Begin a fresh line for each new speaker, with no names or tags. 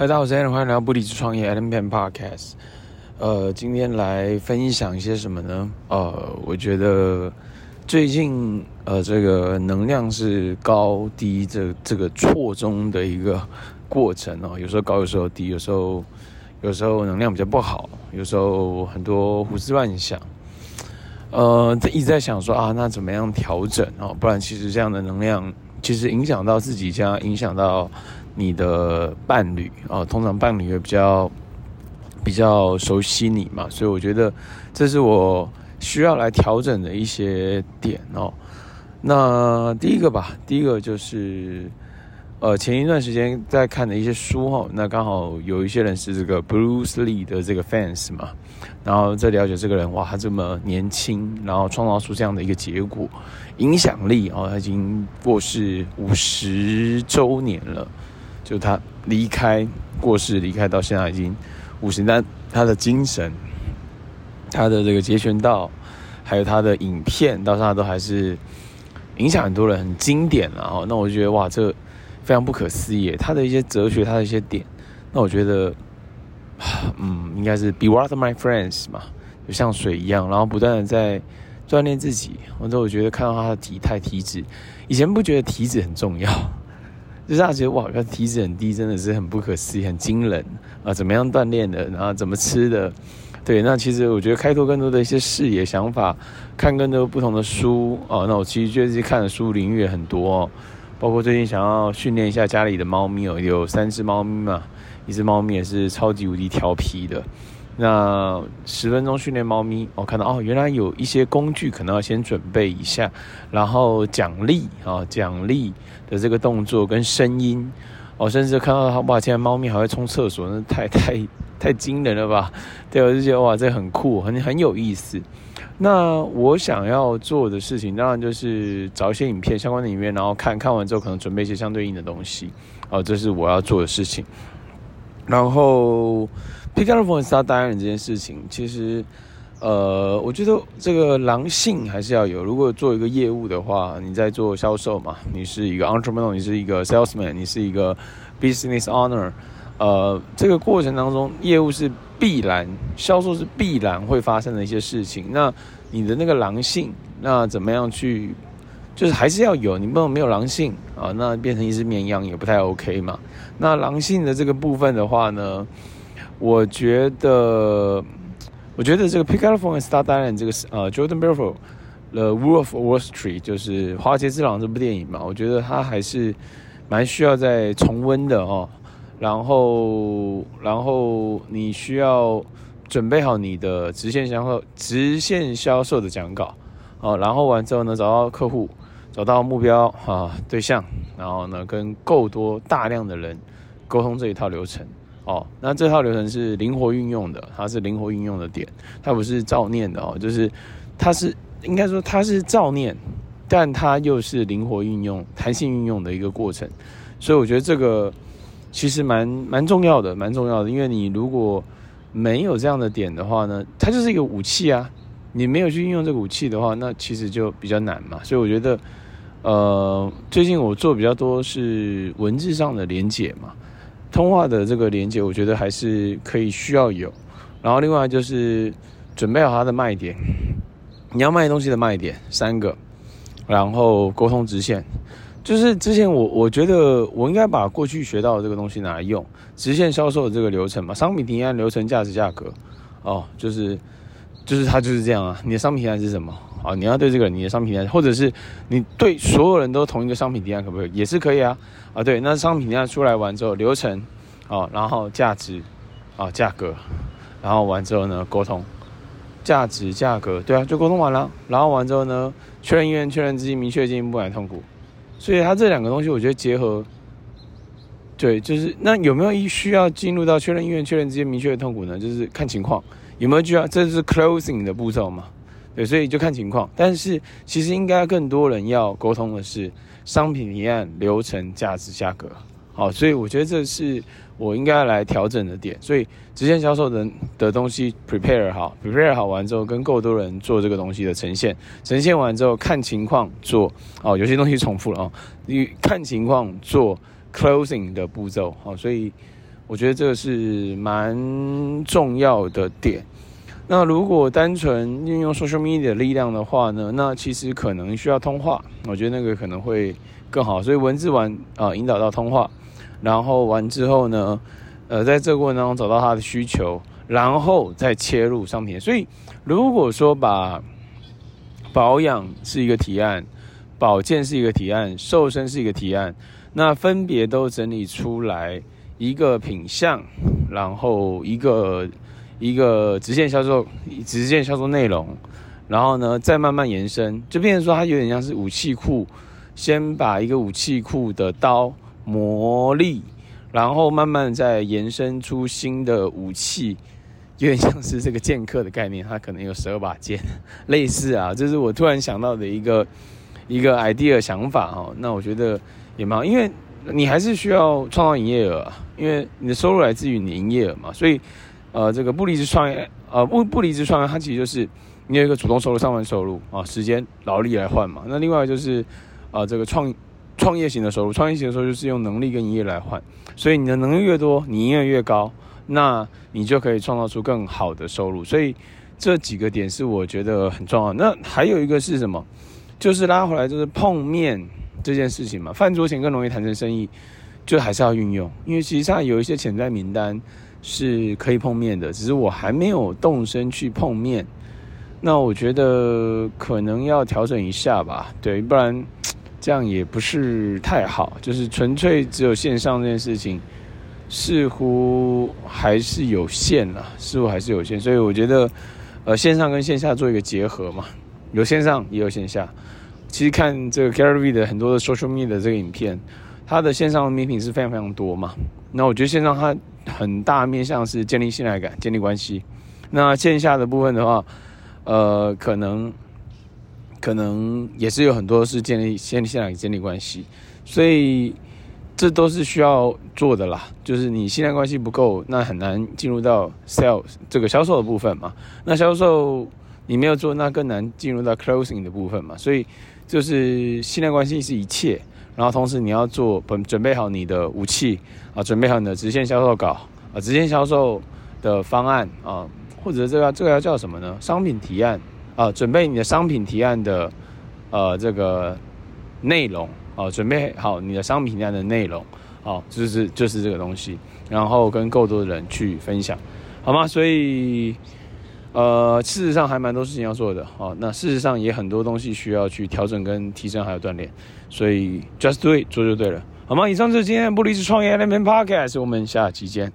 大家好，我是 Allen，欢迎来到不离职创业 AllenPamPodcast。呃，今天来分享一些什么呢？呃，我觉得最近呃，这个能量是高低这这个错综的一个过程哦，有时候高，有时候低，有时候有时候能量比较不好，有时候很多胡思乱想。呃，一直在想说啊，那怎么样调整哦？不然其实这样的能量其实影响到自己家，影响到。你的伴侣啊，通常伴侣也比较比较熟悉你嘛，所以我觉得这是我需要来调整的一些点哦。那第一个吧，第一个就是呃，前一段时间在看的一些书哈，那刚好有一些人是这个 Bruce Lee 的这个 fans 嘛，然后在了解这个人哇，他这么年轻，然后创造出这样的一个结果，影响力哦，他已经过世五十周年了。就他离开过世，离开到现在已经五十年，他的精神，他的这个截拳道，还有他的影片，到现在都还是影响很多人，很经典啊。哦，那我就觉得哇，这非常不可思议。他的一些哲学，他的一些点，那我觉得，嗯，应该是 Be water my friends 嘛，就像水一样，然后不断的在锻炼自己。或者我觉得看到他的体态、体脂，以前不觉得体脂很重要。就是他觉得哇，他体脂很低，真的是很不可思议，很惊人啊！怎么样锻炼的，然后怎么吃的？对，那其实我觉得开拓更多的一些视野、想法，看更多不同的书啊。那我其实最近看的书领域也很多哦，包括最近想要训练一下家里的猫咪哦，有三只猫咪嘛，一只猫咪也是超级无敌调皮的。那十分钟训练猫咪，我看到哦，原来有一些工具可能要先准备一下，然后奖励啊，奖励的这个动作跟声音，我甚至看到它哇，现在猫咪还会冲厕所，那太太太惊人了吧？对，我就觉得哇，这很酷，很很有意思。那我想要做的事情，当然就是找一些影片相关的影片，然后看看完之后，可能准备一些相对应的东西，哦，这是我要做的事情，然后。Pick up the phone and start dialing 这件事情，其实，呃，我觉得这个狼性还是要有。如果做一个业务的话，你在做销售嘛，你是一个 entrepreneur，你是一个 salesman，你是一个 business owner，呃，这个过程当中，业务是必然，销售是必然会发生的一些事情。那你的那个狼性，那怎么样去，就是还是要有，你不能没有狼性啊，那变成一只绵羊也不太 OK 嘛。那狼性的这个部分的话呢？我觉得，我觉得这个 Pick up the phone and start dialing 这个是呃 Jordan Belfort 的 Wolf of Wall Street 就是华尔街之狼这部电影嘛，我觉得它还是蛮需要再重温的哦。然后，然后你需要准备好你的直线销售、直线销售的讲稿哦。然后完之后呢，找到客户，找到目标啊对象，然后呢，跟够多大量的人沟通这一套流程。哦，那这套流程是灵活运用的，它是灵活运用的点，它不是照念的哦，就是它是应该说它是照念，但它又是灵活运用、弹性运用的一个过程，所以我觉得这个其实蛮蛮重要的，蛮重要的，因为你如果没有这样的点的话呢，它就是一个武器啊，你没有去运用这个武器的话，那其实就比较难嘛，所以我觉得，呃，最近我做比较多是文字上的连结嘛。通话的这个连接，我觉得还是可以需要有。然后另外就是准备好它的卖点，你要卖东西的卖点三个，然后沟通直线。就是之前我我觉得我应该把过去学到的这个东西拿来用，直线销售的这个流程嘛，商品提案流程、价值、价格，哦，就是就是它就是这样啊。你的商品提案是什么？啊，你要对这个人你的商品提案，或者是你对所有人都同一个商品提案，可不可以？也是可以啊。啊，对，那商品提案出来完之后，流程，啊，然后价值，啊，价格，然后完之后呢，沟通，价值、价格，对啊，就沟通完了。然后完之后呢，确认意愿、确认资金、明确进一步不买痛苦。所以它这两个东西，我觉得结合，对，就是那有没有一需要进入到确认意愿、确认资金、明确的痛苦呢？就是看情况，有没有需要，这是 closing 的步骤嘛？对，所以就看情况，但是其实应该更多人要沟通的是商品提案、流程、价值、价格。好，所以我觉得这是我应该来调整的点。所以直线销售的的东西 prepare 好，prepare 好完之后，跟够多人做这个东西的呈现，呈现完之后看情况做。哦，有些东西重复了哦，你看情况做 closing 的步骤。好，所以我觉得这个是蛮重要的点。那如果单纯运用 social media 的力量的话呢，那其实可能需要通话，我觉得那个可能会更好。所以文字完啊、引导到通话，然后完之后呢，呃，在这个过程当中找到他的需求，然后再切入商品。所以如果说把保养是一个提案，保健是一个提案，瘦身是一个提案，那分别都整理出来一个品项，然后一个。一个直线销售，直线销售内容，然后呢，再慢慢延伸，就变成说它有点像是武器库，先把一个武器库的刀磨利，然后慢慢再延伸出新的武器，有点像是这个剑客的概念，它可能有十二把剑，类似啊，这是我突然想到的一个一个 idea 想法哦。那我觉得也蛮好，因为你还是需要创造营业额，因为你的收入来自于你营业额嘛，所以。呃，这个不离职创业，呃，不不离职创业，它其实就是你有一个主动收入、上班收入啊，时间劳力来换嘛。那另外就是，呃，这个创创业型的收入，创业型的收入就是用能力跟营业来换。所以你的能力越多，你营业越高，那你就可以创造出更好的收入。所以这几个点是我觉得很重要。那还有一个是什么？就是拉回来就是碰面这件事情嘛。饭桌前更容易谈成生意，就还是要运用，因为实际上有一些潜在名单。是可以碰面的，只是我还没有动身去碰面。那我觉得可能要调整一下吧，对，不然这样也不是太好。就是纯粹只有线上这件事情，似乎还是有限啦，似乎还是有限。所以我觉得，呃，线上跟线下做一个结合嘛，有线上也有线下。其实看这个 Gary V 的很多的 social media 的这个影片。它的线上的礼品是非常非常多嘛，那我觉得线上它很大面向是建立信赖感、建立关系，那线下的部分的话，呃，可能可能也是有很多是建立建立信赖、建立关系，所以这都是需要做的啦。就是你信赖关系不够，那很难进入到 sales 这个销售的部分嘛。那销售你没有做，那更难进入到 closing 的部分嘛。所以就是信赖关系是一切。然后同时你要做准准备好你的武器啊，准备好你的直线销售稿啊，直线销售的方案啊，或者这个这个要叫什么呢？商品提案啊，准备你的商品提案的呃这个内容啊，准备好你的商品提案的内容，啊，就是就是这个东西，然后跟够多的人去分享，好吗？所以。呃，事实上还蛮多事情要做的哦。那事实上也很多东西需要去调整跟提升，还有锻炼。所以 just do it，做就对了，好吗？以上就是今天的不离职创业 Element Podcast，我们下期见。